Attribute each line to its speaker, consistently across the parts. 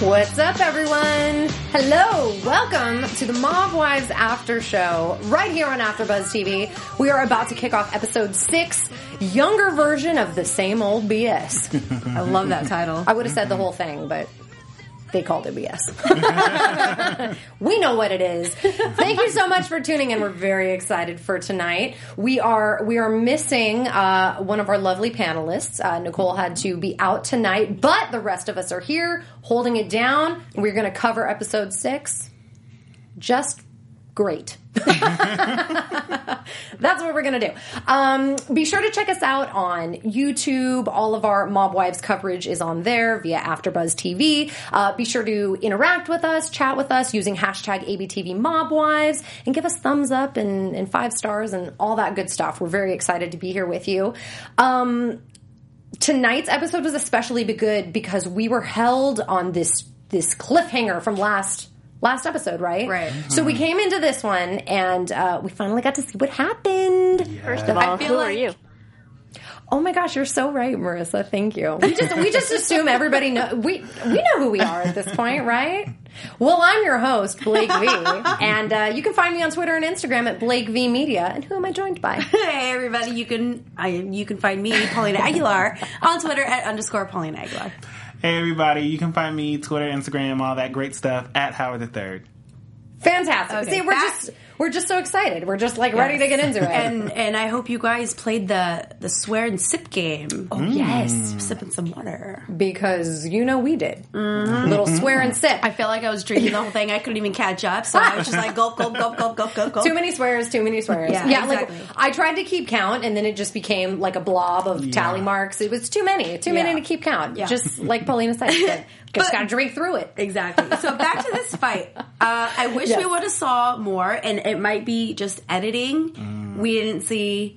Speaker 1: What's up, everyone? Hello, welcome to the Mob Wives After Show right here on AfterBuzz TV. We are about to kick off episode six, younger version of the same old BS.
Speaker 2: I love that title.
Speaker 1: I would have said the mm-hmm. whole thing, but they called it BS. we know what it is. Thank you so much for tuning in. We're very excited for tonight. We are we are missing uh, one of our lovely panelists. Uh, Nicole had to be out tonight, but the rest of us are here holding it down. We're going to cover episode six. Just great. That's what we're going to do. Um, be sure to check us out on YouTube. All of our Mob Wives coverage is on there via AfterBuzz TV. Uh, be sure to interact with us, chat with us using hashtag ABTV Mob Wives, and give us thumbs up and, and five stars and all that good stuff. We're very excited to be here with you. Um, tonight's episode was especially good because we were held on this this cliffhanger from last last episode, right?
Speaker 2: Right.
Speaker 1: So we came into this one and uh, we finally got to see what happened.
Speaker 3: First of all, who are you?
Speaker 1: Oh my gosh, you're so right, Marissa. Thank you. We just we just assume everybody know we we know who we are at this point, right? Well, I'm your host, Blake V, and uh, you can find me on Twitter and Instagram at Blake V Media. And who am I joined by?
Speaker 2: Hey everybody, you can I you can find me Paulina Aguilar on Twitter at underscore Paulina Aguilar.
Speaker 4: Hey everybody, you can find me Twitter, Instagram, all that great stuff at Howard the Third.
Speaker 1: Fantastic.
Speaker 2: Okay,
Speaker 1: See, we're
Speaker 2: that-
Speaker 1: just we're just so excited. We're just like ready to get into it.
Speaker 2: And and I hope you guys played the the swear and sip game.
Speaker 1: oh yes,
Speaker 2: Sipping some water.
Speaker 1: because you know we did. Little swear and sip.
Speaker 2: I feel like I was drinking the whole thing. I couldn't even catch up, so I was just like gulp, gulp, gulp, gulp, gulp, gulp, gulp.
Speaker 1: Too many swears, too many swears.
Speaker 2: Yeah, exactly.
Speaker 1: like I tried to keep count, and then it just became like a blob of tally marks. It was too many, too
Speaker 2: Yeah.
Speaker 1: many to keep count.
Speaker 2: Yeah.
Speaker 1: Just like Paulina said, you just got to drink through it.
Speaker 2: Exactly. So back to this fight. Uh, I wish
Speaker 1: Yes.
Speaker 2: we would have saw more, and it might be just editing. We didn't see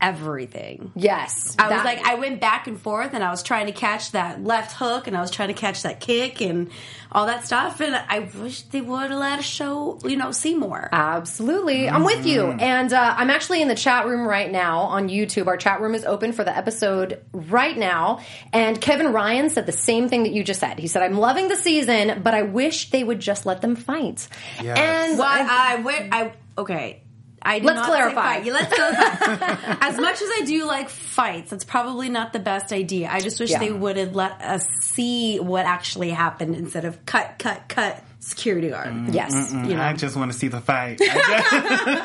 Speaker 2: everything.
Speaker 1: Yes,
Speaker 2: I was like, I went back and forth, and I was trying to catch that left hook, and I was trying to catch that kick, and all that stuff. And I wish they would have let us show, you know, see more.
Speaker 1: Absolutely. I'm with you. And uh, I'm actually in the chat room right now on YouTube. Our chat room is open for the episode right now. And Kevin Ryan said the same thing that you just said. He said, I'm loving the season, but I wish they would just let them fight. And
Speaker 2: Well, I, I went. I okay. I did
Speaker 1: Let's
Speaker 2: not
Speaker 1: clarify.
Speaker 2: Say fight. Let's clarify. as much as I do like fights, that's probably not the best idea. I just wish
Speaker 1: Yeah.
Speaker 2: they would have let us see what actually happened instead of cut, cut, cut. Security guard.
Speaker 1: Mm, yes, mm, mm,
Speaker 2: You know.
Speaker 4: I just want to see the fight. I,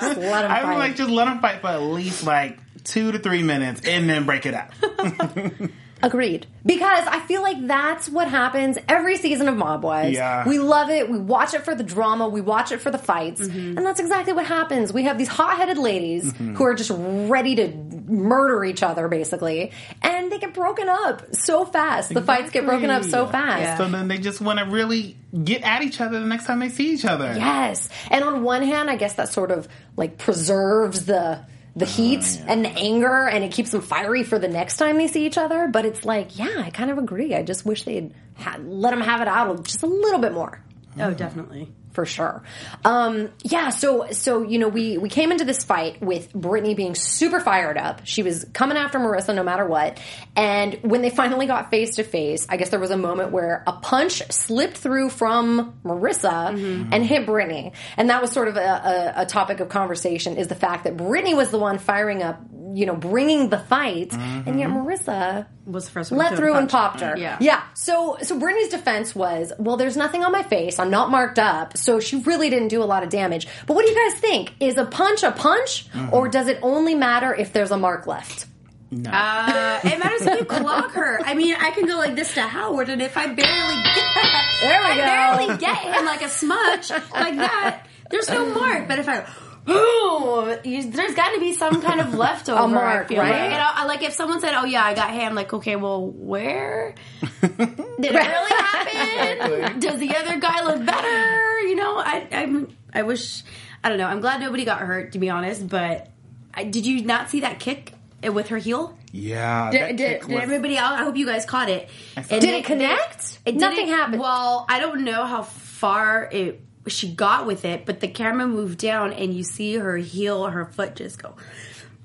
Speaker 4: just, I would like just let them fight for at least like two to three minutes and then break it up.
Speaker 1: Agreed. Because I feel like that's what happens every season of Mob Wives.
Speaker 4: Yeah.
Speaker 1: We love it. We watch it for the drama. We watch it for the fights.
Speaker 2: Mm-hmm.
Speaker 1: And that's exactly what happens. We have these hot headed ladies who are just ready to murder each other, basically. And they get broken up so fast. The fights get broken up so fast.
Speaker 2: Yeah.
Speaker 4: So then they just want to really get at each other the next time they see each other.
Speaker 1: Yes. And on one hand, I guess that sort of like preserves the the oh, heat and the anger and it keeps them fiery for the next time they see each other, but it's like, yeah, I kind of agree. I just wish they'd had, let them have it out just a little bit more.
Speaker 2: Oh, definitely.
Speaker 1: For sure. Um, yeah, so so you know we we came into this fight with Brittany being super fired up. She was coming after Marissa no matter what. And when they finally got face to face, I guess there was a moment where a punch slipped through from Marissa and hit Brittany, and that was sort of a, a, a topic of conversation. Is the fact that Brittany was the one firing up you know, bringing the fight, and yet Marissa
Speaker 2: Was the first one
Speaker 1: let through and popped her.
Speaker 2: Yeah.
Speaker 1: yeah. So, so Brittany's defense was, well, there's nothing on my face. I'm not marked up, so she really didn't do a lot of damage. But what do you guys think? Is a punch a punch, or does it only matter if there's a mark left?
Speaker 2: Uh, it matters if you clock her. I mean, I can go like this to Howard, and if I barely get,
Speaker 1: There we
Speaker 2: I
Speaker 1: go.
Speaker 2: barely get him like a smudge like that, there's no mark. But if I, boom, you, there's got to be some kind of leftover.
Speaker 1: A mark,
Speaker 2: I feel
Speaker 1: right?
Speaker 2: Like. And I, I- like if someone said, "Oh yeah, I got him," like, okay, well, where did it really happen? Does the other guy look better? You know, I, I'm, I wish, I don't know. I'm glad nobody got hurt, to be honest. But I, did you not see that kick with her heel?
Speaker 4: Yeah.
Speaker 2: Did,
Speaker 4: that
Speaker 2: did,
Speaker 4: kick
Speaker 2: did
Speaker 4: was-
Speaker 2: everybody else? I hope you guys caught it.
Speaker 1: Did it connect?
Speaker 2: It
Speaker 1: Nothing happened.
Speaker 2: Well, I don't know how far it she got with it, but the camera moved down and you see her heel, her foot just go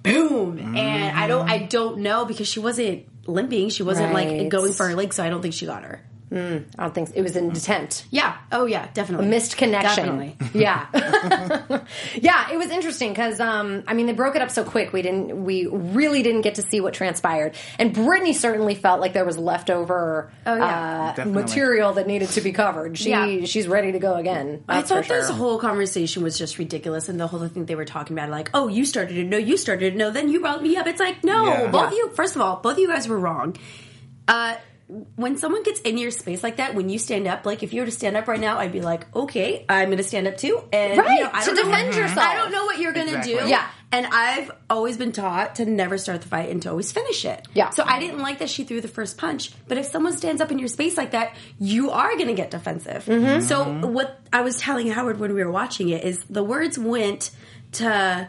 Speaker 2: boom. And I don't, I mm. don't know because she wasn't limping. She wasn't
Speaker 1: Right.
Speaker 2: like going for her leg, so I don't think she got her.
Speaker 1: I don't think so. it was an attempt.
Speaker 2: Yeah. Oh yeah, definitely.
Speaker 1: A missed connection.
Speaker 2: Definitely.
Speaker 1: Yeah, yeah. It was interesting because um, I mean they broke it up so quick. We didn't. We really didn't get to see what transpired. And Brittany certainly felt like there was leftover
Speaker 2: Oh, yeah.
Speaker 1: uh, material that needed to be covered. She
Speaker 2: Yeah.
Speaker 1: she's ready to go again.
Speaker 2: I
Speaker 1: That's for
Speaker 2: thought this whole conversation was just ridiculous, and the whole thing they were talking about, like, oh, you started to know, you started to know, then you brought me up. It's like, no,
Speaker 4: Yeah.
Speaker 2: both of
Speaker 1: Yeah.
Speaker 2: you. First of all, both of you guys were wrong. Uh, when someone gets in your space like that, when you stand up, like if you were to stand up right now, I'd be like, okay, I'm going to stand up too, and
Speaker 1: Right,
Speaker 2: you know, I
Speaker 1: to
Speaker 2: don't
Speaker 1: defend
Speaker 2: what-
Speaker 1: yourself.
Speaker 2: I don't know what you're going to
Speaker 4: Exactly.
Speaker 2: do.
Speaker 1: Yeah.
Speaker 2: and I've always been taught to never start the fight and to always finish it.
Speaker 1: Yeah.
Speaker 2: So I didn't like that she threw the first punch. But if someone stands up in your space like that, you are going to get defensive.
Speaker 1: Mm-hmm.
Speaker 2: So what I was telling Howard when we were watching it is the words went to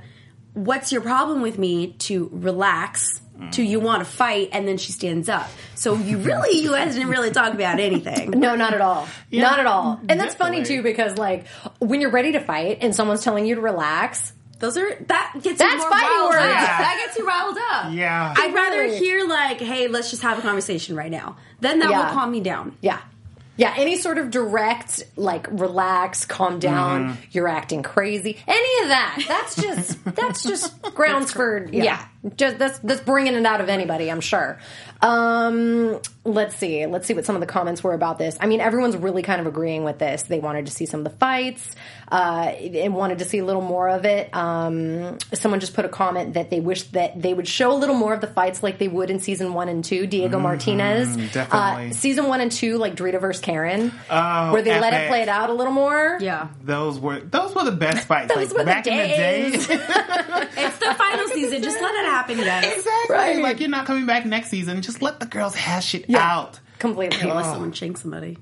Speaker 2: "What's your problem with me?" to relax. To you want to fight, and then she stands up. So you really, you guys didn't really talk about anything.
Speaker 1: No, not at all. not at all. And that's funny too because like when you're ready to fight and someone's telling you to relax,
Speaker 2: Those are that gets
Speaker 1: That's
Speaker 2: you more
Speaker 1: fighting
Speaker 2: riled
Speaker 1: words.
Speaker 2: up.
Speaker 4: Yeah.
Speaker 2: That gets you riled up.
Speaker 4: Yeah.
Speaker 2: I'd rather hear like, "Hey, let's just have a conversation right now." Then that
Speaker 1: Yeah.
Speaker 2: will calm me down.
Speaker 1: Yeah. Yeah, any sort of direct, like, relax, calm down, you're acting crazy, any of that. That's just, that's just grounds for, yeah. just, that's, that's bringing it out of anybody, I'm sure. Um, let's see, let's see what some of the comments were about this. I mean, everyone's really kind of agreeing with this. They wanted to see some of the fights, uh, and wanted to see a little more of it. Um, someone just put a comment that they wish that they would show a little more of the fights like they would in season one and two. Diego Martinez,
Speaker 4: definitely.
Speaker 1: Uh, season one and two, like Drita versus Karen,
Speaker 4: Oh,
Speaker 1: where they let it play it out a little more.
Speaker 2: Yeah.
Speaker 4: Those were those were the best fights.
Speaker 1: Those
Speaker 4: like
Speaker 1: were the
Speaker 4: back in the
Speaker 1: days.
Speaker 4: day.
Speaker 2: It's the final season. Just let it happen, guys.
Speaker 4: exactly.
Speaker 1: Right.
Speaker 4: Like you're not coming back next season. Just let the girls hash it
Speaker 1: Yeah.
Speaker 4: out.
Speaker 1: completely.
Speaker 2: Unless someone shanks somebody.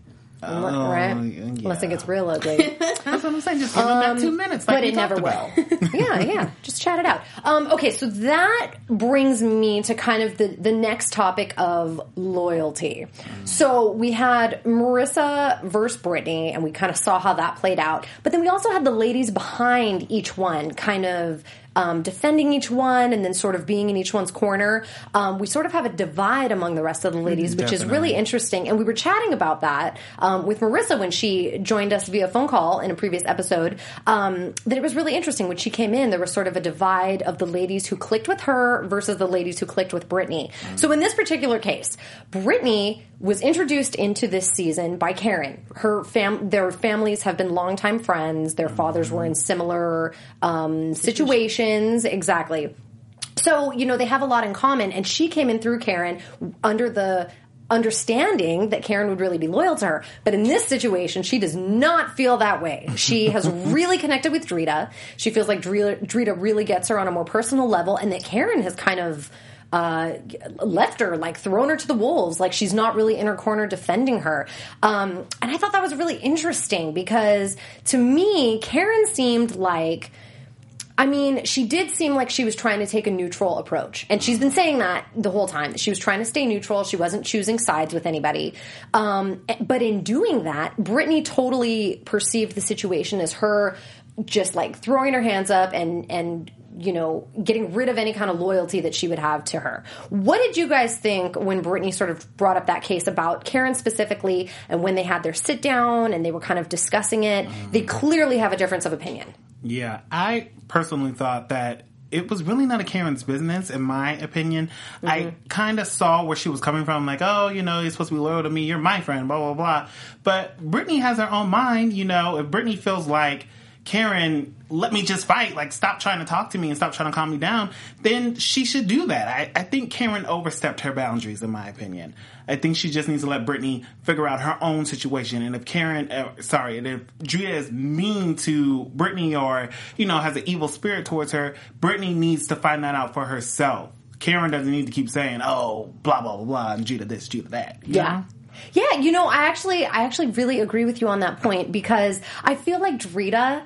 Speaker 1: right?
Speaker 4: Oh, yeah.
Speaker 1: Unless it gets real ugly.
Speaker 4: That's what I'm saying. Just give them that two minutes. Like
Speaker 1: Um, but it never
Speaker 4: talked
Speaker 1: will. yeah, yeah. Just chat it out. Um, okay, so that brings me to kind of the, the next topic of loyalty. So we had Marissa versus Brittany, and we kind of saw how that played out. But then we also had the ladies behind each one kind of um, defending each one and then sort of being in each one's corner. Um, we sort of have a divide among the rest of the ladies, which is really interesting. And we were chatting about that um, with Marissa when she joined us via phone call in a previous episode. Um, that it was really interesting when she came in. There was sort of a divide of the ladies who clicked with her versus the ladies who clicked with Brittany. So in this particular case, Brittany was introduced into this season by Karen. Her fam, their families have been longtime friends. Their fathers were in similar um, situations. Exactly. So, you know, they have a lot in common. And she came in through Karen under the understanding that Karen would really be loyal to her. But in this situation, she does not feel that way. She has really connected with Drita. She feels like Drita, Drita really gets her on a more personal level and that Karen has kind of uh, left her, like thrown her to the wolves. Like she's not really in her corner defending her. Um, and I thought that was really interesting because to me, Karen seemed like I mean, she did seem like she was trying to take a neutral approach. And she's been saying that the whole time. She was trying to stay neutral. She wasn't choosing sides with anybody. Um, but in doing that, Brittany totally perceived the situation as her just like throwing her hands up and, and, you know, getting rid of any kind of loyalty that she would have to her. What did you guys think when Brittany sort of brought up that case about Karen specifically and when they had their sit down and they were kind of discussing it? They clearly have a difference of opinion.
Speaker 4: Yeah, I personally thought that it was really none of Karen's business, in my opinion. I mm-hmm. kind of saw where she was coming from, like, oh, you know, you're supposed to be loyal to me, you're my friend, blah, blah, blah. But Brittany has her own mind, you know, if Brittany feels like, Karen, let me just fight. Like, stop trying to talk to me and stop trying to calm me down. Then she should do that. I, I think Karen overstepped her boundaries, in my opinion. I think she just needs to let Brittany figure out her own situation. And if Karen, uh, sorry, and if Drita is mean to Brittany or, you know, has an evil spirit towards her, Brittany needs to find that out for herself. Karen doesn't need to keep saying, oh, blah, blah, blah, blah, and Drita this, Drita that.
Speaker 1: Yeah.
Speaker 4: know?
Speaker 1: Yeah, you know, I actually, I actually really agree with you on that point because I feel like Drita,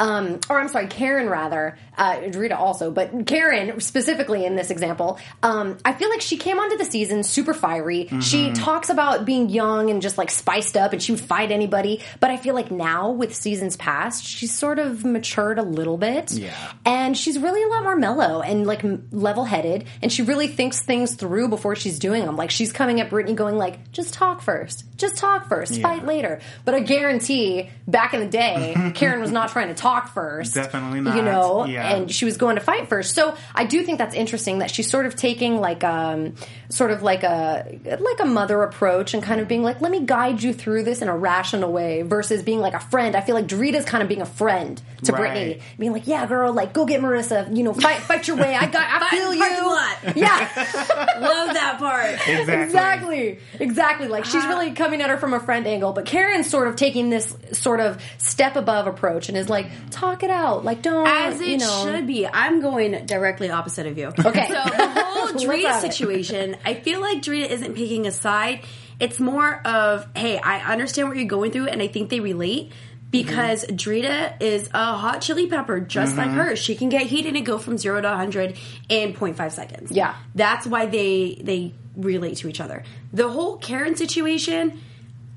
Speaker 1: um, or I'm sorry, Karen rather, uh, Drita also, but Karen specifically in this example, um, I feel like she came onto the season super fiery. She talks about being young and just like spiced up, and she would fight anybody. But I feel like now with seasons past, she's sort of matured a little bit,
Speaker 4: Yeah.
Speaker 1: and she's really a lot more mellow and like level headed, and she really thinks things through before she's doing them. Like she's coming at Brittany going like, "Just talk first, just talk first, fight later." But I guarantee, back in the day, Karen was not trying to talk first.
Speaker 4: Definitely not.
Speaker 1: You know,
Speaker 4: Yeah.
Speaker 1: and she was going to fight first. So I do think that's interesting that she's sort of taking like um sort of like a like a mother approach and kind of being like, "Let me guide you through this in a rational way," versus being like a friend. I feel like Drita's kind of being a friend to
Speaker 4: Right.
Speaker 1: Brittany, being like, "Yeah, girl, like go get Marissa. You know, fight fight your way. I got, I
Speaker 2: Fight
Speaker 1: feel
Speaker 2: in the parking
Speaker 1: you."
Speaker 2: lot.
Speaker 1: Yeah,
Speaker 2: Love that part.
Speaker 4: Exactly.
Speaker 1: exactly, exactly. Like she's
Speaker 2: Uh,
Speaker 1: really coming at her from a friend angle, but Karen's sort of taking this sort of step above approach and is like, "Talk it out. Like don't
Speaker 2: As it
Speaker 1: you know."
Speaker 2: should be. I'm going directly opposite of you.
Speaker 1: Okay.
Speaker 2: So the whole Drita situation, I feel like Drita isn't picking a side. It's more of, hey, I understand what you're going through, and I think they relate. Because
Speaker 1: Mm-hmm.
Speaker 2: Drita is a hot chili pepper, just like her. She can get heated and go from zero to 100 in 0.5 seconds.
Speaker 1: Yeah.
Speaker 2: That's why they they relate to each other. The whole Karen situation,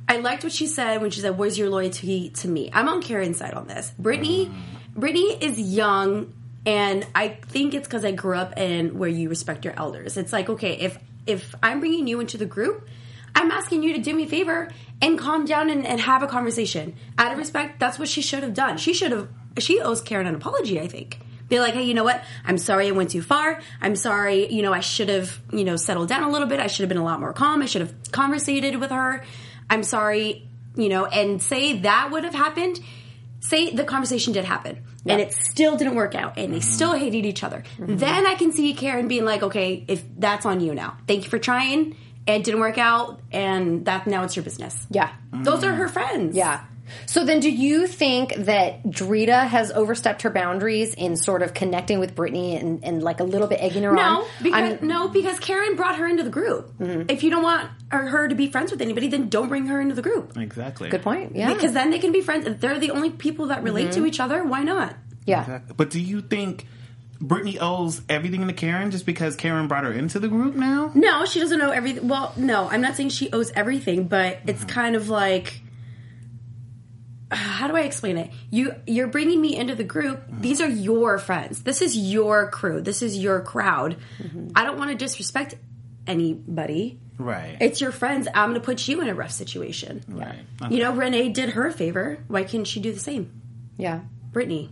Speaker 2: I liked what she said when she said, "Where's your loyalty to me?" I'm on Karen's side on this. Brittany, mm. Brittany is young, and I think it's because I grew up in where you respect your elders. It's like, okay, if if I'm bringing you into the group, I'm asking you to do me a favor and calm down and, and have a conversation. Out of respect, that's what she should have done. She should have. She owes Karen an apology. I think. Be like, hey, you know what? I'm sorry I went too far. I'm sorry, you know, I should have, you know, settled down a little bit. I should have been a lot more calm. I should have conversated with her. I'm sorry, you know, and say that would have happened. Say the conversation did happen and it still didn't work out and they mm-hmm. still hated each other. Mm-hmm. Then I can see Karen being like, okay, if that's on you now. Thank you for trying. It didn't work out and that now it's your business.
Speaker 1: yeah.
Speaker 2: Those are mm. her friends.
Speaker 1: Yeah. So then, do you think that Drita has overstepped her boundaries in sort of connecting with Brittany and, and like a little bit egging her on?
Speaker 2: No, because
Speaker 1: I mean,
Speaker 2: no, because Karen brought her into the group. Mm-hmm. If you don't want her- her to be friends with anybody, then don't bring her into the group.
Speaker 4: Exactly.
Speaker 1: good point. Yeah.
Speaker 2: Because then they can be friends. If they're the only people that relate to mm-hmm. each other, why not?
Speaker 1: yeah.
Speaker 4: But do you think Brittany owes everything to Karen just because Karen brought her into the group now?
Speaker 2: No, she doesn't owe everything. Well, no, I'm not saying she owes everything, but it's mm-hmm. kind of like how do I explain it? You you're bringing me into the group. These are your friends. This is your crew. This is your crowd. Mm-hmm. I don't want to disrespect anybody.
Speaker 4: Right.
Speaker 2: It's your friends. I'm going to put you in a rough situation.
Speaker 4: right. Uh-huh.
Speaker 2: You know, Renee did her a favor. Why can't she do the same?
Speaker 1: Yeah.
Speaker 2: Brittany.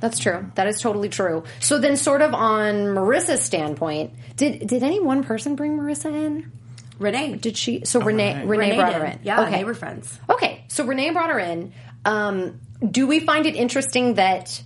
Speaker 1: That's true. That is totally true. So then, sort of on Marissa's standpoint, did did any one person bring Marissa in?
Speaker 2: Renee.
Speaker 1: Did she? So Renee,
Speaker 4: Renee.
Speaker 1: Renee, brought
Speaker 2: did.
Speaker 1: her in.
Speaker 2: Yeah,
Speaker 1: Okay.
Speaker 2: they were friends.
Speaker 1: Okay, so Renee brought her in. Um, do we find it interesting that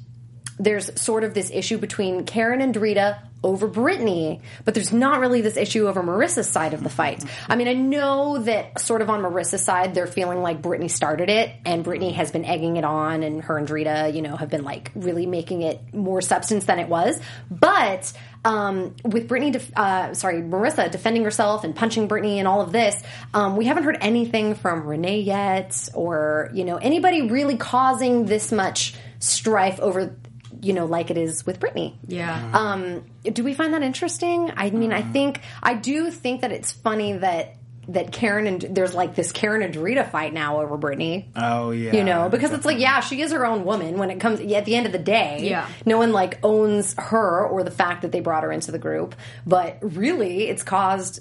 Speaker 1: there's sort of this issue between Karen and Drita over Brittany, but there's not really this issue over Marissa's side of the fight? I mean, I know that sort of on Marissa's side, they're feeling like Brittany started it, and Brittany has been egging it on, and her and Drita, you know, have been like really making it more substance than it was. But um, with Brittany, def- uh, sorry, Marissa defending herself and punching Brittany and all of this, um, we haven't heard anything from Renee yet, or you know anybody really causing this much strife over, you know, like it is with Brittany.
Speaker 2: Yeah.
Speaker 1: Um, do we find that interesting? I mean, I think I do think that it's funny that that Karen and there's like this Karen and Drita fight now over Brittany.
Speaker 4: Oh yeah.
Speaker 1: You know, because it's like, yeah, she is her own woman when it comes at the end of the day.
Speaker 2: Yeah.
Speaker 1: No one like owns her or the fact that they brought her into the group. But really, it's caused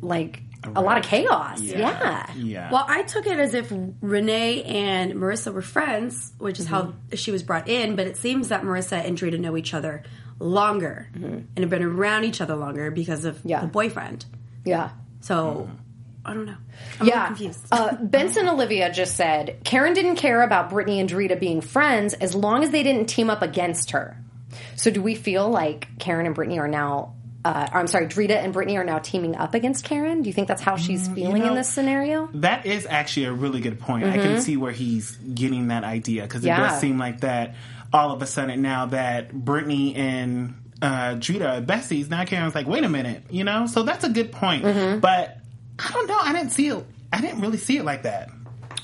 Speaker 1: like a lot of chaos. Yeah.
Speaker 4: Yeah.
Speaker 2: Well, I took it as if Renee and Marissa were friends, which is how mm-hmm. she was brought in. But it seems that Marissa and Drita know each other longer mm-hmm. and have been around each other longer because of
Speaker 1: Yeah.
Speaker 2: the boyfriend.
Speaker 1: Yeah.
Speaker 2: So mm-hmm. I don't know. I'm
Speaker 1: Yeah.
Speaker 2: confused.
Speaker 1: uh, Benson Olivia just said Karen didn't care about Brittany and Drita being friends as long as they didn't team up against her. So do we feel like Karen and Brittany are now? Uh, I'm sorry, Drita and Brittany are now teaming up against Karen. Do you think that's how she's feeling in
Speaker 4: Mm, know,
Speaker 1: this scenario?
Speaker 4: That is actually a really good point. I can see where he's getting that idea because it
Speaker 1: Mm-hmm. Yeah.
Speaker 4: does seem like that all of a sudden now that Brittany and uh, Drita are besties, now Karen's like, wait a minute, you know? So that's a good point.
Speaker 1: Mm-hmm.
Speaker 4: But I don't know. I didn't see it. I didn't really see it like that.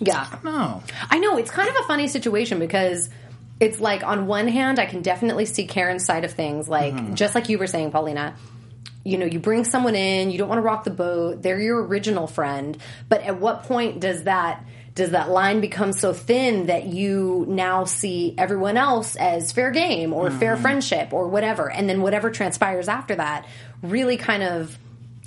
Speaker 1: Yeah.
Speaker 4: No.
Speaker 1: I know it's kind of a funny situation because it's like on one hand, I can definitely see Karen's side of things, like mm-hmm. just like you were saying, Paulina. You know, you bring someone in, you don't want to rock the boat. They're your original friend, but at what point does that does that line become so thin that you now see everyone else as fair game or fair mm-hmm. friendship or whatever, and then whatever transpires after that really kind of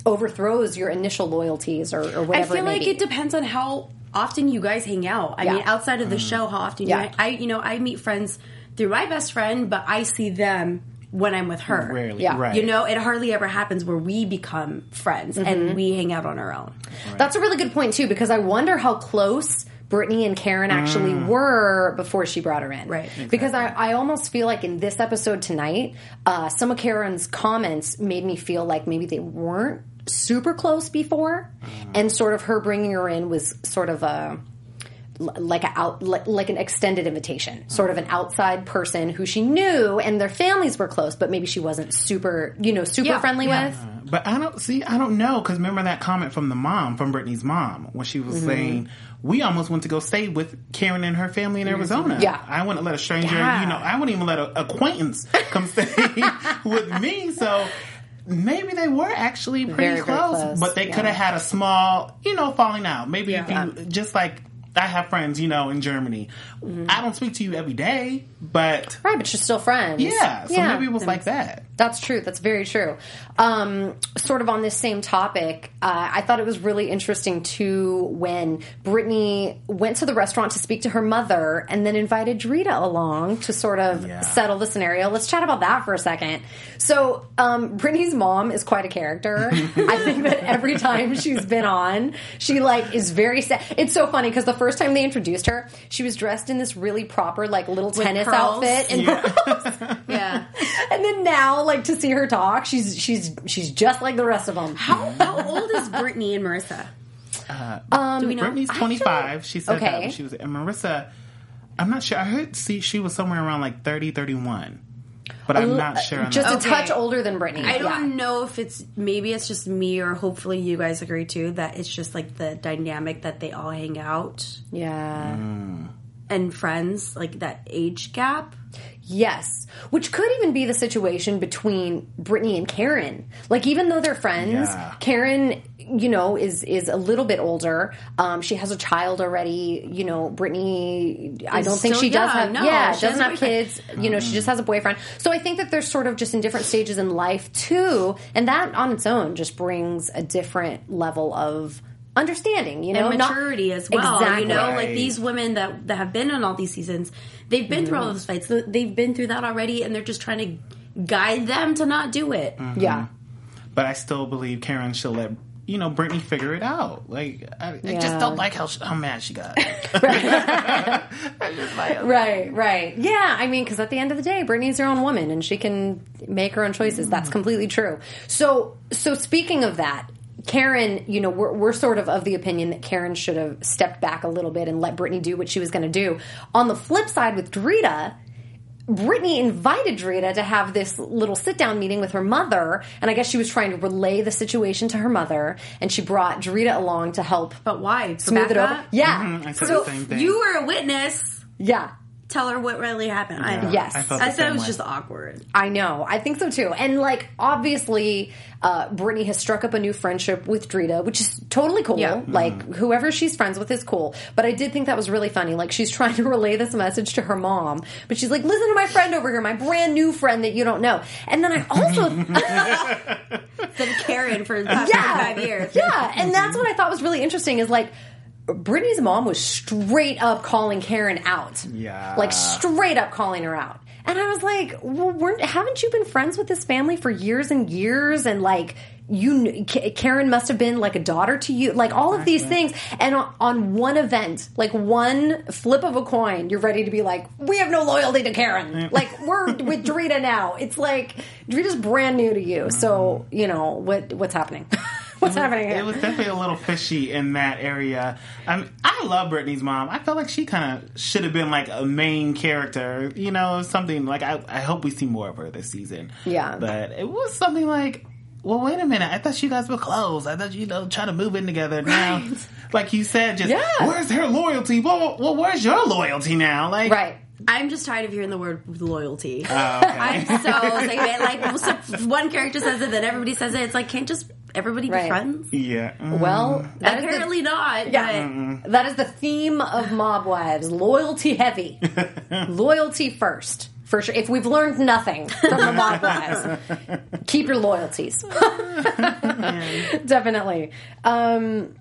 Speaker 1: overthrows your initial loyalties or, or
Speaker 2: I feel
Speaker 1: it may
Speaker 2: like
Speaker 1: be.
Speaker 2: it depends on how often you guys hang out. I
Speaker 1: Yeah.
Speaker 2: mean, outside of the show, how often
Speaker 1: Yeah.
Speaker 2: you I you know, I meet friends through my best friend, but I see them when I'm with her.
Speaker 4: Rarely.
Speaker 1: Yeah.
Speaker 4: Right.
Speaker 2: You know, it hardly ever happens where we become friends
Speaker 1: Mm-hmm.
Speaker 2: and we hang out on our own.
Speaker 1: That's a really good point too, because I wonder how close Brittany and Karen actually were before she brought her in.
Speaker 2: Right.
Speaker 1: Because I, I almost feel like in this episode tonight, uh, some of Karen's comments made me feel like maybe they weren't super close before, and sort of her bringing her in was sort of a l- like a out like, like an extended invitation, sort of an outside person who she knew and their families were close, but maybe she wasn't super you know super
Speaker 2: Yeah,
Speaker 1: friendly
Speaker 2: yeah.
Speaker 1: with.
Speaker 4: But I don't see. I don't know because remember that comment from the mom, from Brittany's mom, when she
Speaker 1: Mm-hmm.
Speaker 4: was saying we almost went to go stay with Karen and her family in Arizona.
Speaker 1: Yeah.
Speaker 4: I wouldn't let a stranger.
Speaker 1: Yeah.
Speaker 4: You know, I wouldn't even let an acquaintance come stay with me. So. Maybe they were actually pretty
Speaker 1: Very, very
Speaker 4: close,
Speaker 1: close,
Speaker 4: but they
Speaker 1: yeah.
Speaker 4: could have had a small, you know, falling out. Maybe if you just like I have friends, you know, in Germany. Mm-hmm. I don't speak to you every day, but
Speaker 1: Right, but you're still friends.
Speaker 4: yeah. So maybe it was like that.
Speaker 1: That's true. That's very true. Um, sort of on this same topic, uh, I thought it was really interesting too when Brittany went to the restaurant to speak to her mother and then invited Drita along to sort of
Speaker 4: Yeah.
Speaker 1: settle the scenario. Let's chat about that for a second. So, um, Brittany's mom is quite a character. I think that every time she's been on, she like is very sad. It's so funny because the first time they introduced her, she was dressed in this really proper like little tennis
Speaker 2: pearls.
Speaker 1: outfit and
Speaker 2: Yeah.
Speaker 1: and then now, like to see her talk, she's she's she's just like the rest of them.
Speaker 2: how, how old is Brittany and Marissa?
Speaker 1: Um,
Speaker 2: Do we know?
Speaker 4: Brittany's 25. She said
Speaker 1: Okay.
Speaker 4: when she was, and Marissa, I'm not sure. I heard see she was somewhere around like 30, 31. But I'm not sure. On
Speaker 1: just
Speaker 4: that.
Speaker 1: a
Speaker 2: Okay.
Speaker 1: touch older than Brittany.
Speaker 2: I don't
Speaker 1: Yeah.
Speaker 2: know if it's maybe it's just me or hopefully you guys agree too that it's just like the dynamic that they all hang out
Speaker 1: Yeah.
Speaker 2: and friends like that age gap.
Speaker 1: Yes. Which could even be the situation between Brittany and Karen. Like even though they're friends,
Speaker 4: Yeah.
Speaker 1: Karen, you know, is is a little bit older. Um, she has a child already. You know, Brittany. I don't think
Speaker 2: still
Speaker 1: she does
Speaker 2: young.
Speaker 1: have.
Speaker 2: No,
Speaker 1: yeah,
Speaker 2: she
Speaker 1: doesn't have
Speaker 2: boyfriend.
Speaker 1: kids. You know, she just has a boyfriend. So I think that they're sort of just in different stages in life too, and that on its own just brings a different level of understanding. You know,
Speaker 2: and
Speaker 1: Not-
Speaker 2: maturity as well.
Speaker 1: Exactly.
Speaker 2: You know, like these women that that have been on all these seasons, they've been through all mm-hmm. those fights. They've been through that already, and they're just trying to guide them to not do it. Mm-hmm.
Speaker 1: Yeah.
Speaker 4: But I still believe Karen should let you know Brittany figure it out. Like I, I just don't like how she, how mad she got.
Speaker 1: Right, right. Yeah, I mean, because at the end of the day, Brittany's her own woman and she can make her own choices. That's mm-hmm. completely true. So, so speaking of that, Karen, you know, we're, we're sort of of the opinion that Karen should have stepped back a little bit and let Brittany do what she was going to do. On the flip side with Drita, Brittany invited Drita to have this little sit down meeting with her mother, and I guess she was trying to relay the situation to her mother, and she brought Drita along to help
Speaker 2: But why? For
Speaker 1: smooth it over.
Speaker 2: backup?
Speaker 1: Yeah.
Speaker 4: Mm-hmm. I said
Speaker 1: So,
Speaker 4: the same thing.
Speaker 2: You were a witness.
Speaker 1: yeah.
Speaker 2: Tell her what really happened. I,
Speaker 4: Yeah,
Speaker 1: Yes.
Speaker 4: I, felt
Speaker 2: I said it was
Speaker 4: way.
Speaker 2: just awkward.
Speaker 1: I know. I think so too. And like, obviously, uh, Brittany has struck up a new friendship with Drita, which is totally cool.
Speaker 2: Yeah.
Speaker 1: Like, whoever she's friends with is cool. But I did think that was really funny. Like, she's trying to relay this message to her mom, but she's like, listen to my friend over here, my brand new friend that you don't know. And then I also,
Speaker 2: than Karen for the past
Speaker 1: Yeah.
Speaker 2: 25 years.
Speaker 1: Yeah, and that's what I thought was really interesting is like Brittany's mom was straight up calling Karen out.
Speaker 4: Yeah.
Speaker 1: Like straight up calling her out. And I was like, well, weren't, haven't you been friends with this family for years and years? And like, you, Karen must have been like a daughter to you, like all of these things. And on, on one event, like one flip of a coin, you're ready to be like, we have no loyalty to Karen. Like, we're with Drita now. It's like, Drita's brand new to you. So, mm-hmm. you know, what, what's happening? what's happening here?
Speaker 4: It was definitely a little fishy in that area. I mean, I love Brittany's mom. I felt like she kind of should have been like a main character, you know, something like I, I hope we see more of her this season.
Speaker 1: Yeah.
Speaker 4: But it was something like, well, wait a minute. I thought you guys were close. I thought you know trying to move in together now. Like you said, just
Speaker 1: Yeah.
Speaker 4: where's her loyalty? Well, well, where's your loyalty now? Like,
Speaker 1: right.
Speaker 2: I'm just tired of hearing the word loyalty.
Speaker 4: Oh, okay.
Speaker 2: I'm so sick of it. Like, so one character says it, then everybody says it. It's like, can't just everybody be
Speaker 1: Right.
Speaker 2: friends?
Speaker 4: yeah. Mm.
Speaker 1: Well, that is the-
Speaker 2: Apparently not.
Speaker 1: Yeah.
Speaker 2: but-
Speaker 1: That is the theme of Mob Wives. Loyalty heavy. loyalty first. For sure. If we've learned nothing from the Mob Wives, keep your loyalties. Definitely. Um,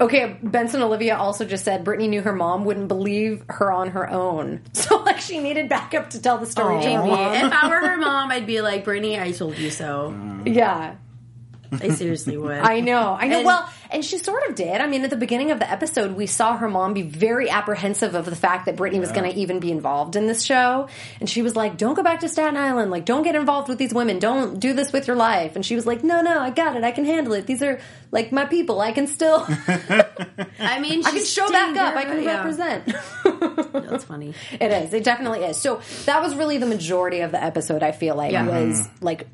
Speaker 1: okay, Benson Olivia also just said Brittany knew her mom wouldn't believe her on her own. So, like, she needed backup to tell the story to her mom.
Speaker 2: If I were her mom, I'd be like, Brittany, I told you so.
Speaker 1: Yeah.
Speaker 2: I seriously would.
Speaker 1: I know, I know.
Speaker 2: And-
Speaker 1: well, and she sort of did. I mean, at the beginning of the episode, we saw her mom be very apprehensive of the fact that Brittany was going to even be involved in this show, and she was like, "Don't go back to Staten Island. Like, don't get involved with these women. Don't do this with your life." And she was like, "No, no, I got it. I can handle it. These are like my people. I can still,
Speaker 2: I mean,
Speaker 1: I can show back up. I can
Speaker 2: yeah.
Speaker 1: represent."
Speaker 2: That's funny.
Speaker 1: It is. It definitely is. So that was really the majority of the episode. I feel like
Speaker 2: Yeah.
Speaker 1: was mm-hmm. like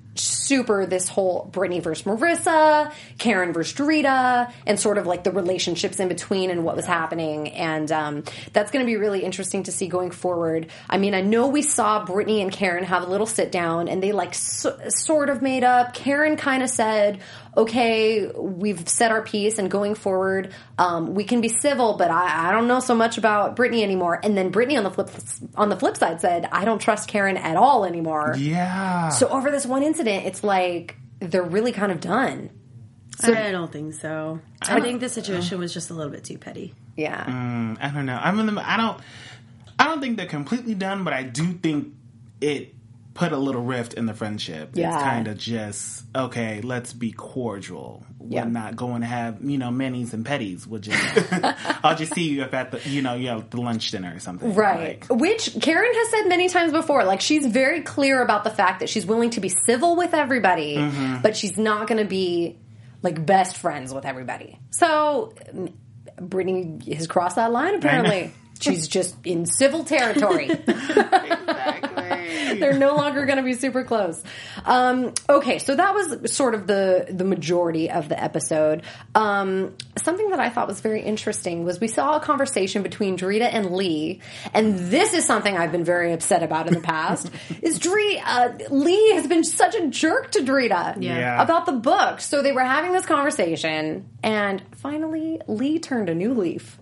Speaker 1: super this whole Brittany versus Marissa, Karen versus Drita, and sort of like the relationships in between and what was happening. And um, that's going to be really interesting to see going forward. I mean, I know we saw Brittany and Karen have a little sit down, and they like so, sort of made up. Karen kind of said. Okay, we've said our piece, and going forward, um, we can be civil, but I, I don't know so much about Brittany anymore. And then Brittany on the flip on the flip side said, "I don't trust Karen at all anymore."
Speaker 4: yeah.
Speaker 1: So over this one incident, it's like they're really kind of done.
Speaker 2: I don't think so. I think the situation was just a little bit too petty.
Speaker 1: Yeah.
Speaker 4: Mm, I don't know. I'm in the. I don't. I don't think they're completely done, but I do think it put a little rift in the friendship.
Speaker 1: Yeah.
Speaker 4: It's kind of just okay. Let's be cordial. We're not going to have you know minis and petties. We'll just. I'll just see you if at the you know you know the lunch dinner or something.
Speaker 1: Right.
Speaker 4: Like,
Speaker 1: Which Karen has said many times before. Like, she's very clear about the fact that she's willing to be civil with everybody,
Speaker 4: Mm-hmm.
Speaker 1: but she's not going to be like best friends with everybody. So, mm, Brittany has crossed that line apparently. She's just in civil territory.
Speaker 4: exactly.
Speaker 1: They're no longer going to be super close. Um, okay, so that was sort of the the majority of the episode. Um, something that I thought was very interesting was we saw a conversation between Drita and Lee, and this is something I've been very upset about in the past. is Drita uh, Lee has been such a jerk to Drita
Speaker 4: Yeah.
Speaker 1: about the book. So they were having this conversation, and finally Lee turned a new leaf.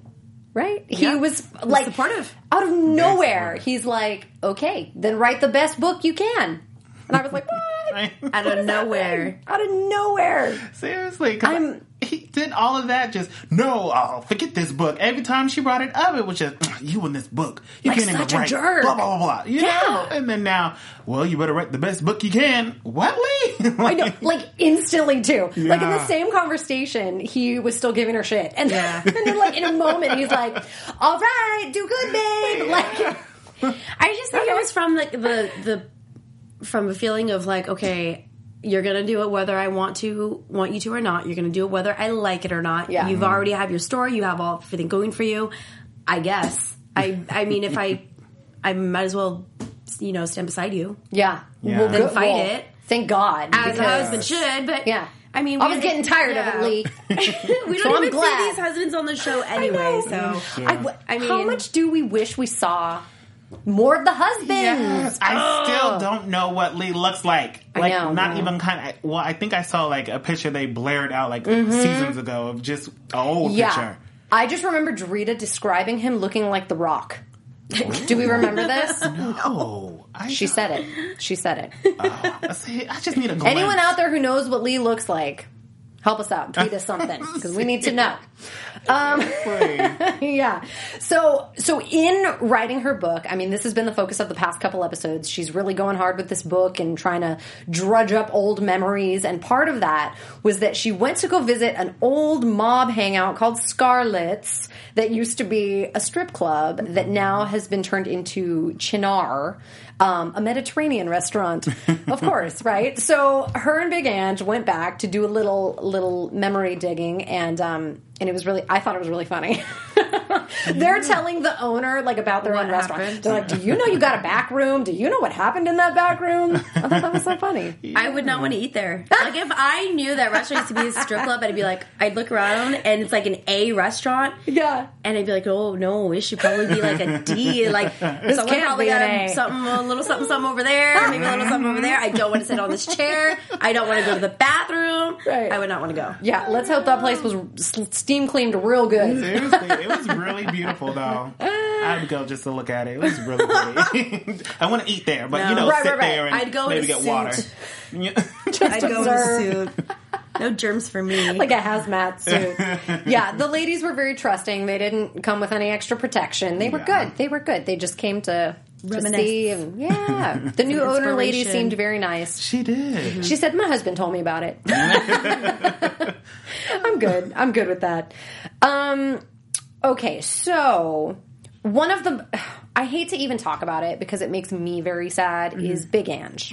Speaker 1: Right? He
Speaker 2: Yeah.
Speaker 1: was like
Speaker 2: supportive.
Speaker 1: out of nowhere, he's like, "Okay, then write the best book you can." And I was like, "What?"
Speaker 2: Out of nowhere.
Speaker 1: Out of nowhere.
Speaker 4: Seriously,
Speaker 1: I'm-
Speaker 4: he did all of that. Just no, oh, forget this book. Every time she brought it up, it was just you in this book. You
Speaker 1: Like
Speaker 4: can't even write.
Speaker 1: jerk.
Speaker 4: Blah blah blah blah. You
Speaker 1: Yeah.
Speaker 4: know? And then now, well, you better write the best book you can. What, Lee?
Speaker 1: I know, like instantly too. Like in the same conversation, he was still giving her shit, and,
Speaker 2: Yeah.
Speaker 1: and then like in a moment, he's like, "All right, do good, babe." Like,
Speaker 2: I just think it was from like the the from a feeling of like, okay, you're gonna do it whether I want to want you to or not. You're gonna do it whether I like it or not.
Speaker 1: Yeah.
Speaker 2: You've mm-hmm. already have your story. You have all everything going for you. I guess. I I mean, if I I might as well you know stand beside you
Speaker 1: yeah,
Speaker 4: Yeah.
Speaker 1: Well,
Speaker 4: Then
Speaker 1: good-
Speaker 2: fight
Speaker 1: well,
Speaker 2: it.
Speaker 1: Thank God,
Speaker 2: as a husband should. But
Speaker 1: Yeah.
Speaker 2: I mean,
Speaker 1: I was getting tired of it,
Speaker 2: yeah.
Speaker 1: Lee.
Speaker 2: we
Speaker 1: So
Speaker 2: don't
Speaker 1: I'm
Speaker 2: even
Speaker 1: glad.
Speaker 2: see these husbands on the show anyway. So
Speaker 1: I w-
Speaker 2: I
Speaker 1: how
Speaker 2: mean- How
Speaker 1: much do we wish we saw more of the husbands?
Speaker 4: Yes, I still don't know what Lee looks like.
Speaker 1: I
Speaker 4: Like,
Speaker 1: know,
Speaker 4: not
Speaker 1: no.
Speaker 4: even kind of. Well, I think I saw like a picture they blared out like seasons ago of just an old
Speaker 1: Mm-hmm. Yeah.
Speaker 4: picture.
Speaker 1: I just remember Drita describing him looking like The Rock. Do we remember this?
Speaker 4: Oh, I,
Speaker 1: She said it. She said it.
Speaker 4: See, I just need a glimpse.
Speaker 1: Anyone out there who knows what Lee looks like, help us out. Tweet us something because we need to know.
Speaker 4: Right.
Speaker 1: yeah. So so in writing her book, I mean, this has been the focus of the past couple episodes. She's really going hard with this book and trying to drudge up old memories. And part of that was that she went to go visit an old mob hangout called Scarlet's that used to be a strip club that now has been turned into Chinar. Um, a Mediterranean restaurant, of course, right? So her and Big Ange went back to do a little little memory digging, and um, and it was really I thought it was really funny. They're telling the owner like about their
Speaker 2: What
Speaker 1: own restaurant. They're like, "Do you know you got a back room? Do you know what happened in that back room?" I thought that was so funny.
Speaker 2: I would not want to eat there. Like if I knew that restaurant used to be a strip club, I'd be like, I'd look around and it's like an A restaurant,
Speaker 1: Yeah.
Speaker 2: and I'd be like, oh no, it should probably be like a D. Like someone
Speaker 1: can't
Speaker 2: probably
Speaker 1: be an
Speaker 2: got
Speaker 1: A.
Speaker 2: something, a little something, something over there, maybe a little something over there. I don't want to sit on this chair. I don't want to go to the bathroom.
Speaker 1: Right.
Speaker 2: I would not want to go.
Speaker 1: Yeah, let's hope that place was steam cleaned real good.
Speaker 4: Seriously, it was really beautiful though. I would go just to look at it. It was really pretty. I want to eat there, but you know,
Speaker 1: Right,
Speaker 4: sit
Speaker 1: right, right.
Speaker 4: there and
Speaker 2: I'd go
Speaker 4: maybe get
Speaker 2: suit.
Speaker 4: water. Yeah.
Speaker 2: I'd go in a suit. No germs for me.
Speaker 1: like a hazmat suit. yeah, the ladies were very trusting. They didn't come with any extra protection. They were
Speaker 4: Yeah.
Speaker 1: good. They were good. They just came to, to
Speaker 2: Reminisce.
Speaker 1: see. And, yeah, the new owner lady seemed very nice.
Speaker 4: She did.
Speaker 1: She said, "My husband told me about it." I'm good. I'm good with that. Um, okay, so one of the I hate to even talk about it because it makes me very sad is Big Ange.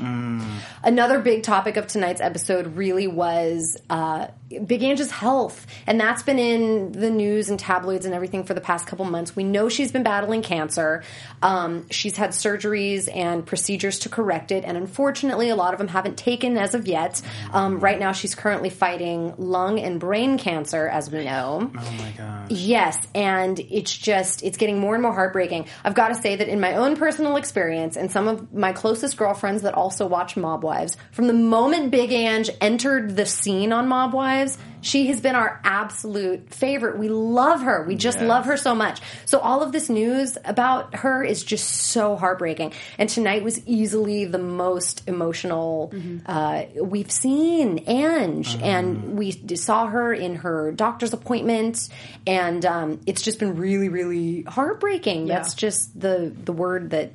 Speaker 1: Another big topic of tonight's episode really was uh, Big Ange's health, and that's been in the news and tabloids and everything for the past couple months. We know she's been battling cancer. Um, she's had surgeries and procedures to correct it, and unfortunately, a lot of them haven't taken as of yet. Um, right now, she's currently fighting lung and brain cancer, as we know.
Speaker 4: Oh my gosh.
Speaker 1: Yes, and it's just it's getting more and more heartbreaking. I've got to say that in my own personal experience and some of my closest girlfriends that also watch Mob Wives, from the moment Big Ange entered the scene on Mob Wives, she has been our absolute favorite. We love her. We just
Speaker 4: Yes.
Speaker 1: love her so much. So all of this news about her is just so heartbreaking. And tonight was easily the most emotional uh, we've seen Ange, and we saw her in her doctor's appointment, and um, it's just been really, really heartbreaking. That's just the the word that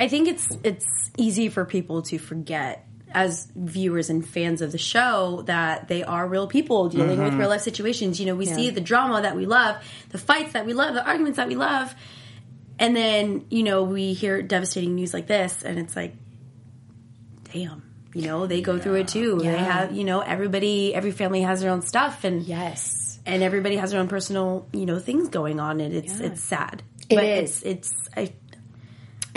Speaker 2: I think it's it's easy for people to forget as viewers and fans of the show that they are real people dealing with mm-hmm. real life situations. You know, we see the drama that we love, the fights that we love, the arguments that we love, and then you know we hear devastating news like this, and it's like, damn. You know, they go through it too. They have, you know, everybody, every family has their own stuff, and
Speaker 1: yes,
Speaker 2: and everybody has their own personal, you know, things going on, and it's it's sad.
Speaker 1: It
Speaker 2: but
Speaker 1: is.
Speaker 2: It's, it's I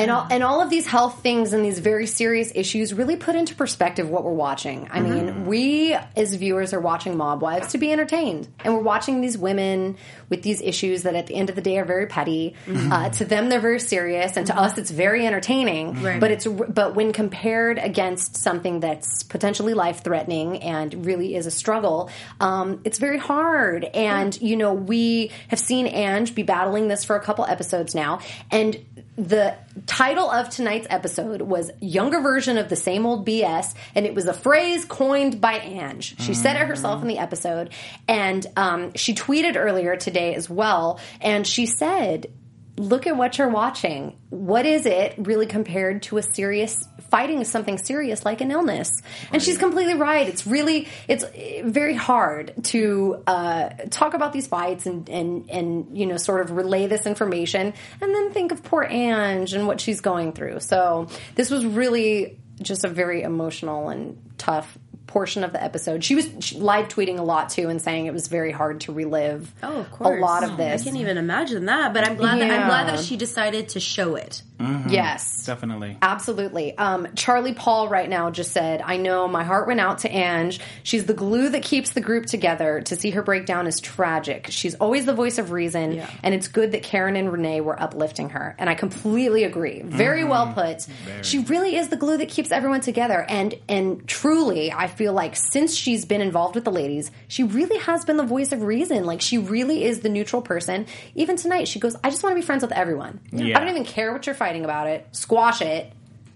Speaker 1: and all and all of these health things and these very serious issues really put into perspective what we're watching. I mean, we as viewers are watching Mob Wives to be entertained, and we're watching these women with these issues that at the end of the day are very petty. Uh, to them, they're very serious, and to us, it's very entertaining.
Speaker 2: Right.
Speaker 1: But it's but when compared against something that's potentially life threatening and really is a struggle, um, it's very hard. And you know, we have seen Ange be battling this for a couple episodes now, and the title of tonight's episode was younger version of the same old bs and it was a phrase coined by ange. She said it herself in the episode and um, she tweeted earlier today as well and she said look at what you're watching. What is it really compared to a serious fighting something serious like an illness. And she's completely right. It's really it's very hard to uh, talk about these fights and and and you know sort of relay this information and then think of poor Ange and what she's going through. So this was really just a very emotional and tough portion of the episode. She was she live tweeting a lot too and saying it was very hard to relive
Speaker 2: Oh, of course.
Speaker 1: a lot of this
Speaker 2: I can't even imagine that, but I'm glad that I'm glad that she decided to show it.
Speaker 1: Yes.
Speaker 4: Definitely.
Speaker 1: Absolutely. Um, Charlie Paul right now just said, I know my heart went out to Ange. She's the glue that keeps the group together. To see her breakdown is tragic. She's always the voice of reason,
Speaker 2: Yeah.
Speaker 1: and it's good that Karen and Renee were uplifting her. And I completely agree. Very well put. She really is the glue that keeps everyone together. And and truly, I feel like since she's been involved with the ladies, she really has been the voice of reason. Like she really is the neutral person. Even tonight, she goes, I just want to be friends with everyone.
Speaker 4: Yeah.
Speaker 1: I don't even care what you're fighting about it. Squash it.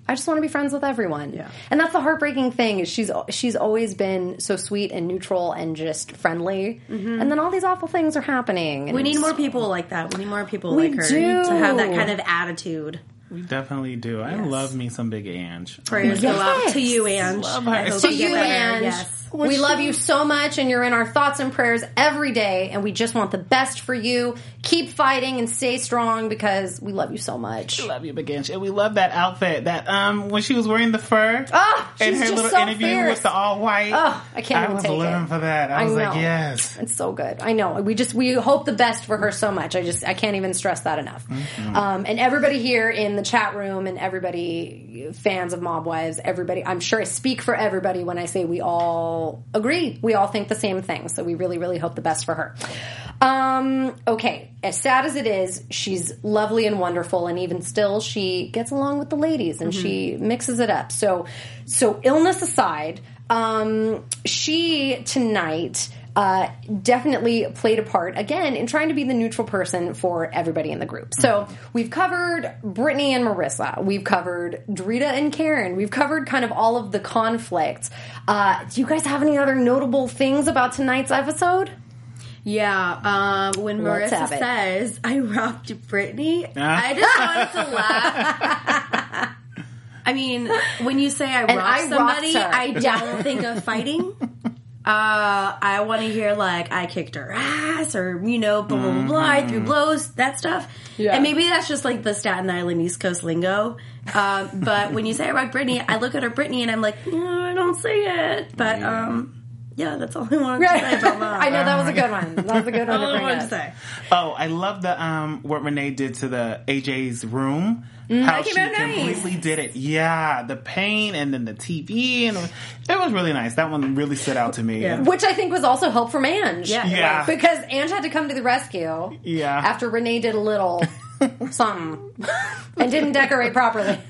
Speaker 1: I just want to be friends with everyone.
Speaker 2: Yeah.
Speaker 1: And that's the heartbreaking thing is she's she's always been so sweet and neutral and just friendly. Mm-hmm. And then all these awful things are happening.
Speaker 2: We need more people like that. We need more people
Speaker 1: We
Speaker 2: like her
Speaker 1: do.
Speaker 2: to have that kind of attitude.
Speaker 4: We definitely do. I love me some Big Ange.
Speaker 2: Prayers go out to you, Ange.
Speaker 4: Love her.
Speaker 1: To
Speaker 2: you better.
Speaker 1: Ange.
Speaker 2: Yes.
Speaker 1: We love you so much, and you're in our thoughts and prayers every day. And we just want the best for you. Keep fighting and stay strong because we love you so much.
Speaker 4: We love you, Big Ange. And we love that outfit. That um when she was wearing the fur.
Speaker 1: Ah,
Speaker 4: in
Speaker 1: she's
Speaker 4: her
Speaker 1: just
Speaker 4: little
Speaker 1: so
Speaker 4: interview
Speaker 1: fierce.
Speaker 4: with the all white.
Speaker 1: Oh, I can't
Speaker 4: I
Speaker 1: even
Speaker 4: was
Speaker 1: take
Speaker 4: living
Speaker 1: it.
Speaker 4: for that. I
Speaker 1: I
Speaker 4: was like, yes.
Speaker 1: It's so good. I know. We just we hope the best for her so much. I just I can't even stress that enough.
Speaker 4: Mm-hmm.
Speaker 1: Um, and everybody here in the chat room and everybody fans of Mob Wives, everybody. I'm sure I speak for everybody when I say we all agree. We all think the same thing. So we really really hope the best for her. Um, okay, as sad as it is, she's lovely and wonderful, and even still, she gets along with the ladies and she mixes it up. So, so illness aside, um, she tonight uh, definitely played a part again in trying to be the neutral person for everybody in the group. So we've covered Brittany and Marissa. We've covered Drita and Karen. We've covered kind of all of the conflicts. Uh, do you guys have any other notable things about tonight's episode?
Speaker 2: Yeah, um, when
Speaker 1: Let's
Speaker 2: Marissa says, I rocked Brittany,
Speaker 4: Ah.
Speaker 2: I just wanted to laugh. I mean, when you say I rocked
Speaker 1: I rocked
Speaker 2: somebody. I don't think of fighting. Uh, I want to hear like I kicked her ass or you know blah blah blah, blah I threw blows that stuff.
Speaker 1: Yeah.
Speaker 2: And maybe that's just like the Staten Island East Coast lingo. Um, but when you say I rocked Brittany, I look at her Brittany and I'm like, no, I don't say it. But um, yeah, that's all I wanted to say about that.
Speaker 1: I know that was a good one. That was a good one to
Speaker 2: All I
Speaker 1: bring
Speaker 2: wanted to say.
Speaker 4: Oh, I love the um what Renee did to the AJ's room. How
Speaker 2: Mm, that
Speaker 4: she
Speaker 2: came out nice.
Speaker 4: completely did it. Yeah, the pain and then the TV and it was really nice. That one really stood out to me.
Speaker 2: Yeah.
Speaker 1: Which I think was also help from Ange.
Speaker 2: Yeah.
Speaker 4: Yeah.
Speaker 1: Because Ange had to come to the rescue.
Speaker 4: Yeah.
Speaker 1: After Renee did a little something and didn't decorate properly.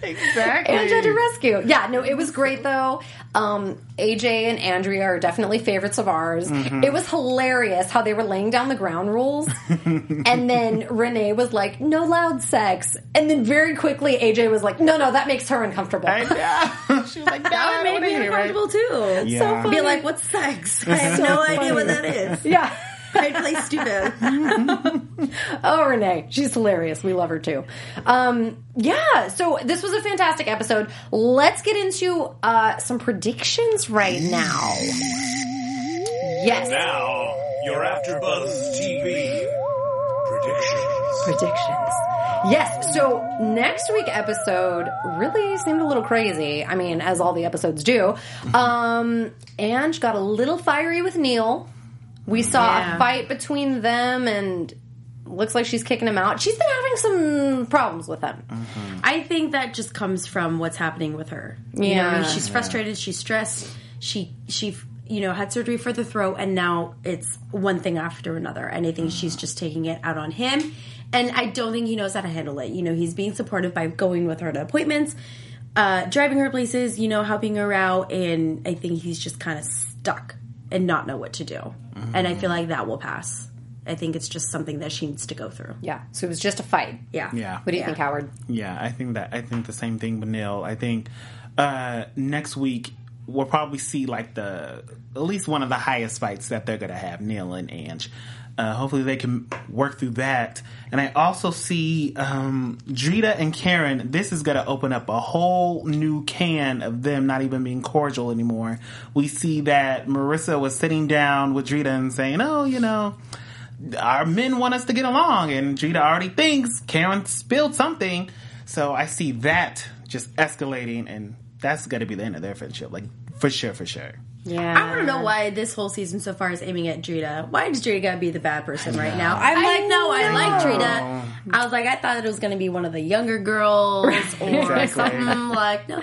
Speaker 4: Exactly.
Speaker 1: Ange had to rescue. Yeah, no, it was great though. Um, AJ and Andrea are definitely favorites of ours.
Speaker 4: Mm-hmm.
Speaker 1: It was hilarious how they were laying down the ground rules. and then Renee was like, no loud sex. And then very quickly AJ was like, no, no, that makes her uncomfortable.
Speaker 4: I know. She was like,
Speaker 2: That
Speaker 4: "No,
Speaker 2: would make me
Speaker 4: wanna hear it."
Speaker 2: uncomfortable too.
Speaker 4: Yeah.
Speaker 1: So funny.
Speaker 2: Be like, what's sex? I have no idea what that is.
Speaker 1: yeah.
Speaker 2: I play stupid.
Speaker 1: Oh, Renee. She's hilarious. We love her too. Um, yeah, so this was a fantastic episode. Let's get into uh, some predictions right now. Yes.
Speaker 5: Now, your AfterBuzz TV predictions.
Speaker 1: predictions. Yes. So next week episode really seemed a little crazy. I mean, as all the episodes do. Um, Ange got a little fiery with Neil. We saw
Speaker 2: Yeah.
Speaker 1: a fight between them, and looks like she's kicking him out. She's been having some problems with him.
Speaker 2: I think that just comes from what's happening with her. You
Speaker 1: Yeah.
Speaker 2: know, she's frustrated. She's stressed. She she you know had surgery for the throat, and now it's one thing after another. And I think she's just taking it out on him. And I don't think he knows how to handle it. You know, he's being supportive by going with her to appointments, uh, driving her places. You know, helping her out, and I think he's just kind of stuck and not know what to do. And I feel like that will pass. I think it's just something that she needs to go through.
Speaker 1: Yeah. So it was just a fight.
Speaker 2: Yeah.
Speaker 4: Yeah.
Speaker 1: What do you
Speaker 2: Yeah.
Speaker 1: think, Howard?
Speaker 4: Yeah, I think that I think the same thing with Neil. I think uh next week we'll probably see like the at least one of the highest fights that they're gonna have, Neil and Ange. Uh, hopefully they can work through that. And I also see um Drita and Karen, this is gonna open up a whole new can of them not even being cordial anymore. We see that Marissa was sitting down with Drita and saying, Oh, you know, our men want us to get along, and Drita already thinks Karen spilled something. So I see that just escalating, and that's going to be the end of their friendship, like for sure, for sure.
Speaker 1: Yeah.
Speaker 2: I want to know why this whole season so far is aiming at Drita. Why does Drita gotta be the bad person right now? I'm
Speaker 1: I
Speaker 2: like, no, I like. Drita. I was like, I thought it was going to be one of the younger girls or
Speaker 4: Exactly.
Speaker 2: something like no.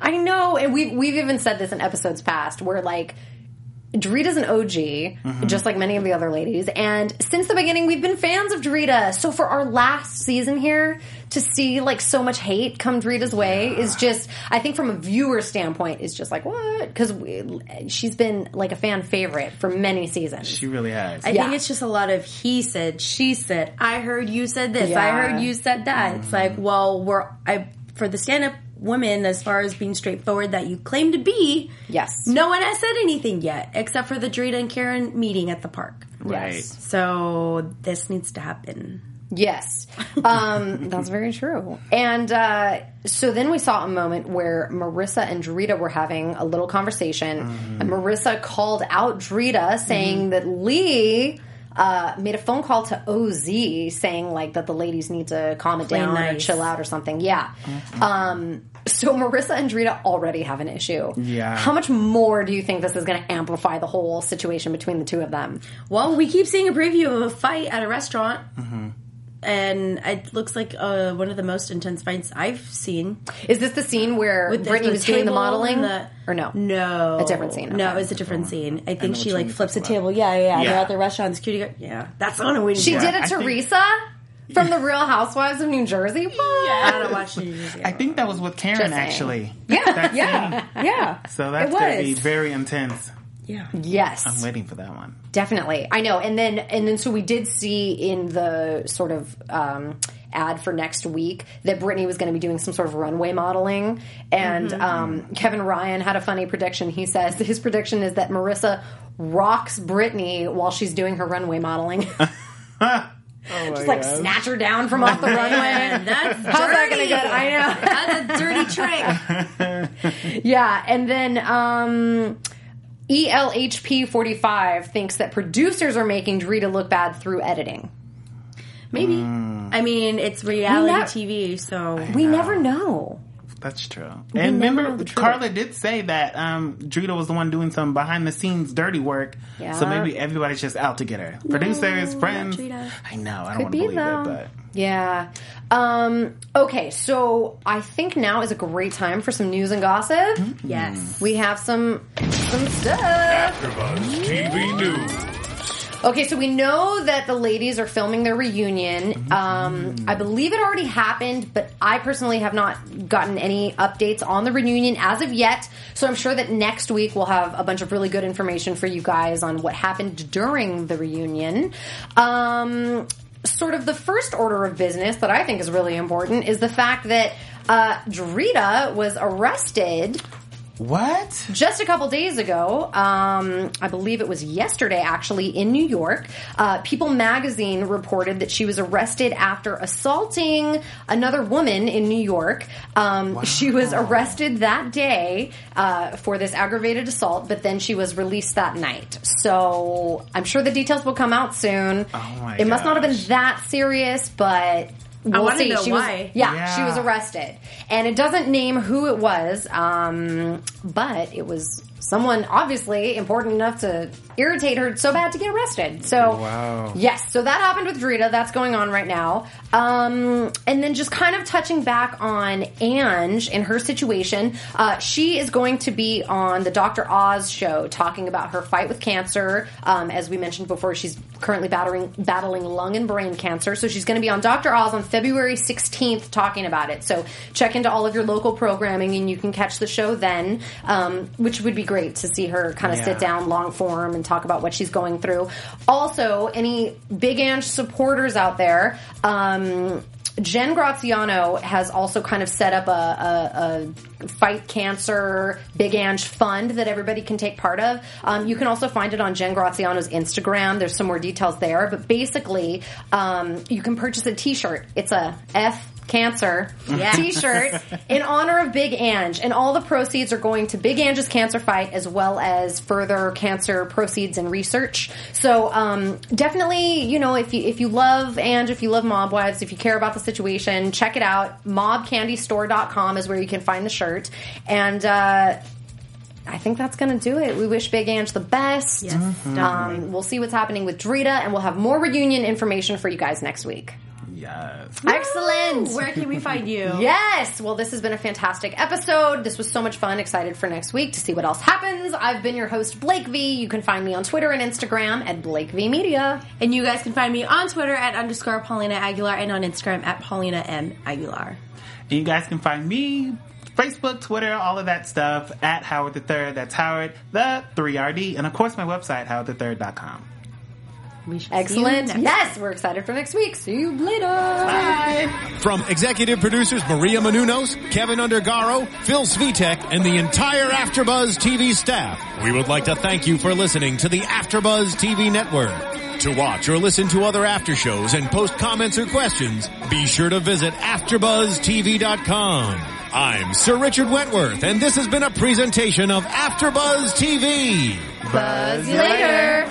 Speaker 1: I know, and we've we've even said this in episodes past, where like Drita's an OG,
Speaker 4: Mm-hmm.
Speaker 1: just like many of the other ladies, and since the beginning we've been fans of Drita. So for our last season here, to see like so much hate come Drita's way is just, I think from a viewer standpoint, is just like what? Because she's been like a fan favorite for many seasons.
Speaker 4: She really has.
Speaker 2: I
Speaker 1: Yeah.
Speaker 2: think it's just a lot of he said, she said, I heard you said this, I heard you said that. It's like, well, we're I for the stand up women as far as being straightforward that you claim to be.
Speaker 1: Yes.
Speaker 2: No one has said anything yet, except for the Drita and Karen meeting at the park.
Speaker 4: right.
Speaker 2: So this needs to happen.
Speaker 1: Yes, um, that's very true. And uh, so then we saw a moment where Marissa and Drita were having a little conversation, and Marissa called out Drita, saying that Lee. Uh, made a phone call to OZ saying like that the ladies need to calm it
Speaker 2: Play
Speaker 1: down or chill out or something. Yeah. Um, so Marissa and Drita already have an issue.
Speaker 4: Yeah.
Speaker 1: How much more do you think this is going to amplify the whole situation between the two of them?
Speaker 2: Well, we keep seeing a preview of a fight at a restaurant.
Speaker 4: Mm-hmm.
Speaker 2: And it looks like uh, one of the most intense fights I've seen.
Speaker 1: Is this the scene where
Speaker 2: With
Speaker 1: Brittany was doing the modeling?
Speaker 2: the-
Speaker 1: or no?
Speaker 2: No,
Speaker 1: A different scene,
Speaker 2: No,
Speaker 1: okay.
Speaker 2: it's a different scene. I think
Speaker 4: know
Speaker 2: she like flips a table. Yeah, yeah, yeah. They're at the restaurant. Security guard. Yeah, that's the one I'm waiting
Speaker 1: She
Speaker 2: for.
Speaker 1: did it
Speaker 4: I think-
Speaker 1: Teresa from the Real Housewives of New Jersey.
Speaker 2: I don't watch New Jersey.
Speaker 4: I think that was with Karen actually.
Speaker 1: Yeah,
Speaker 4: That
Speaker 2: yeah, yeah.
Speaker 4: So that's
Speaker 2: it
Speaker 4: going to be
Speaker 2: was.
Speaker 4: very intense.
Speaker 2: Yeah.
Speaker 1: Yes,
Speaker 4: I'm waiting for that one.
Speaker 1: definitely. I know. And then and then so we did see in the sort of um, ad for next week that Brittany was going to be doing some sort of runway modeling. And um, Kevin Ryan had a funny prediction. He says his prediction is that Marissa rocks Brittany while she's doing her runway modeling. Just like snatch her down from off the runway.
Speaker 2: And that's
Speaker 1: How's that going to
Speaker 2: dirty.
Speaker 1: get? I know.
Speaker 2: That's a dirty trick.
Speaker 1: Yeah, and then um, E ELHP forty five thinks that producers are making Drita look bad through editing.
Speaker 2: Maybe. I mean, it's reality
Speaker 1: We not-
Speaker 2: TV, so
Speaker 1: We never know.
Speaker 4: That's true.
Speaker 1: never
Speaker 4: and remember. Carla did say that um, Drita was the one doing some behind the scenes dirty work.
Speaker 1: Yeah.
Speaker 4: So maybe everybody's just out to get her. Producers, friends.
Speaker 2: Drita.
Speaker 4: I know. I don't
Speaker 1: Could
Speaker 4: want to
Speaker 1: be
Speaker 4: believe
Speaker 1: though.
Speaker 4: it, but
Speaker 1: Yeah. Um, okay, so I think now is a great time for some news and gossip.
Speaker 2: yes.
Speaker 1: We have some some stuff.
Speaker 5: AfterBuzz TV News.
Speaker 1: Okay, so we know that the ladies are filming their reunion. Um, I believe it already happened, but I personally have not gotten any updates on the reunion as of yet. So I'm sure that next week we'll have a bunch of really good information for you guys on what happened during the reunion. Um, sort of the first order of business that I think is really important is the fact that uh, Drita was arrested
Speaker 4: what?
Speaker 1: just a couple days ago, um, I believe it was yesterday actually in New York, uh, People magazine reported that she was arrested after assaulting another woman in New York. Um, She was arrested that day uh, for this aggravated assault, but then she was released that night. So I'm sure the details will come out soon.
Speaker 4: Oh my
Speaker 1: it must not have been that serious, but. We'll
Speaker 2: wanna know
Speaker 1: she
Speaker 2: why.
Speaker 1: Was, yeah,
Speaker 4: Yeah.
Speaker 1: she was arrested, and it doesn't name who it was, um, but it was someone obviously important enough to irritate her so bad to get arrested. So,
Speaker 4: Wow.
Speaker 1: yes, so that happened with Drita. That's going on right now. Um, and then just kind of touching back on Ange and her situation, uh, she is going to be on the Dr. Oz show talking about her fight with cancer. Um, as we mentioned before, she's currently battling battling lung and brain cancer. So she's going to be on Dr. Oz on February 16th talking about it. So check into all of your local programming and you can catch the show then, um, which would be great to see her kind of
Speaker 4: Yeah.
Speaker 1: sit down long form and talk about what she's going through. Also, any Big Ange supporters out there, um, Jen Graziano has also kind of set up a, a, a fight cancer Big Ange fund that everybody can take part of. Um, you can also find it on Jen Graziano's Instagram. There's some more details there, but basically, um, you can purchase a T-shirt. It's a F cancer t-shirt in honor of Big Ange and all the proceeds are going to Big Ange's cancer fight as well as further cancer proceeds and research so um, definitely you know if you if you love Ange if you love Mob Wives if you care about the situation check it out mobcandystore.com is where you can find the shirt and uh, I think that's going to do it. We wish Big Ange the best.
Speaker 2: Yes,
Speaker 1: Um, we'll see what's happening with Drita, and we'll have more reunion information for you guys next week.
Speaker 4: Yes.
Speaker 1: Excellent.
Speaker 2: Where can we find you?
Speaker 1: Yes. Well, this has been a fantastic episode. This was so much fun. Excited for next week to see what else happens. I've been your host, Blake V. You can find me on Twitter and Instagram at Blake V Media.
Speaker 2: And you guys can find me on Twitter at underscore Paulina Aguilar and on Instagram at Paulina M. Aguilar.
Speaker 4: And you guys can find me Facebook, Twitter, all of that stuff at Howard the Third. That's Howard the 3RD. And of course, my website, howardthethird.com.
Speaker 2: We shall see you
Speaker 1: Excellent.
Speaker 2: next
Speaker 1: Yes, we're excited for next week. See you later.
Speaker 4: Bye.
Speaker 5: From executive producers Maria Menounos, Kevin Undergaro, Phil Svitek, and the entire AfterBuzz TV staff, we would like to thank you for listening to the AfterBuzz TV network. To watch or listen to other after shows and post comments or questions, be sure to visit AfterBuzzTV.com. I'm Sir Richard Wentworth, and this has been a presentation of AfterBuzz TV.
Speaker 1: Buzz you later.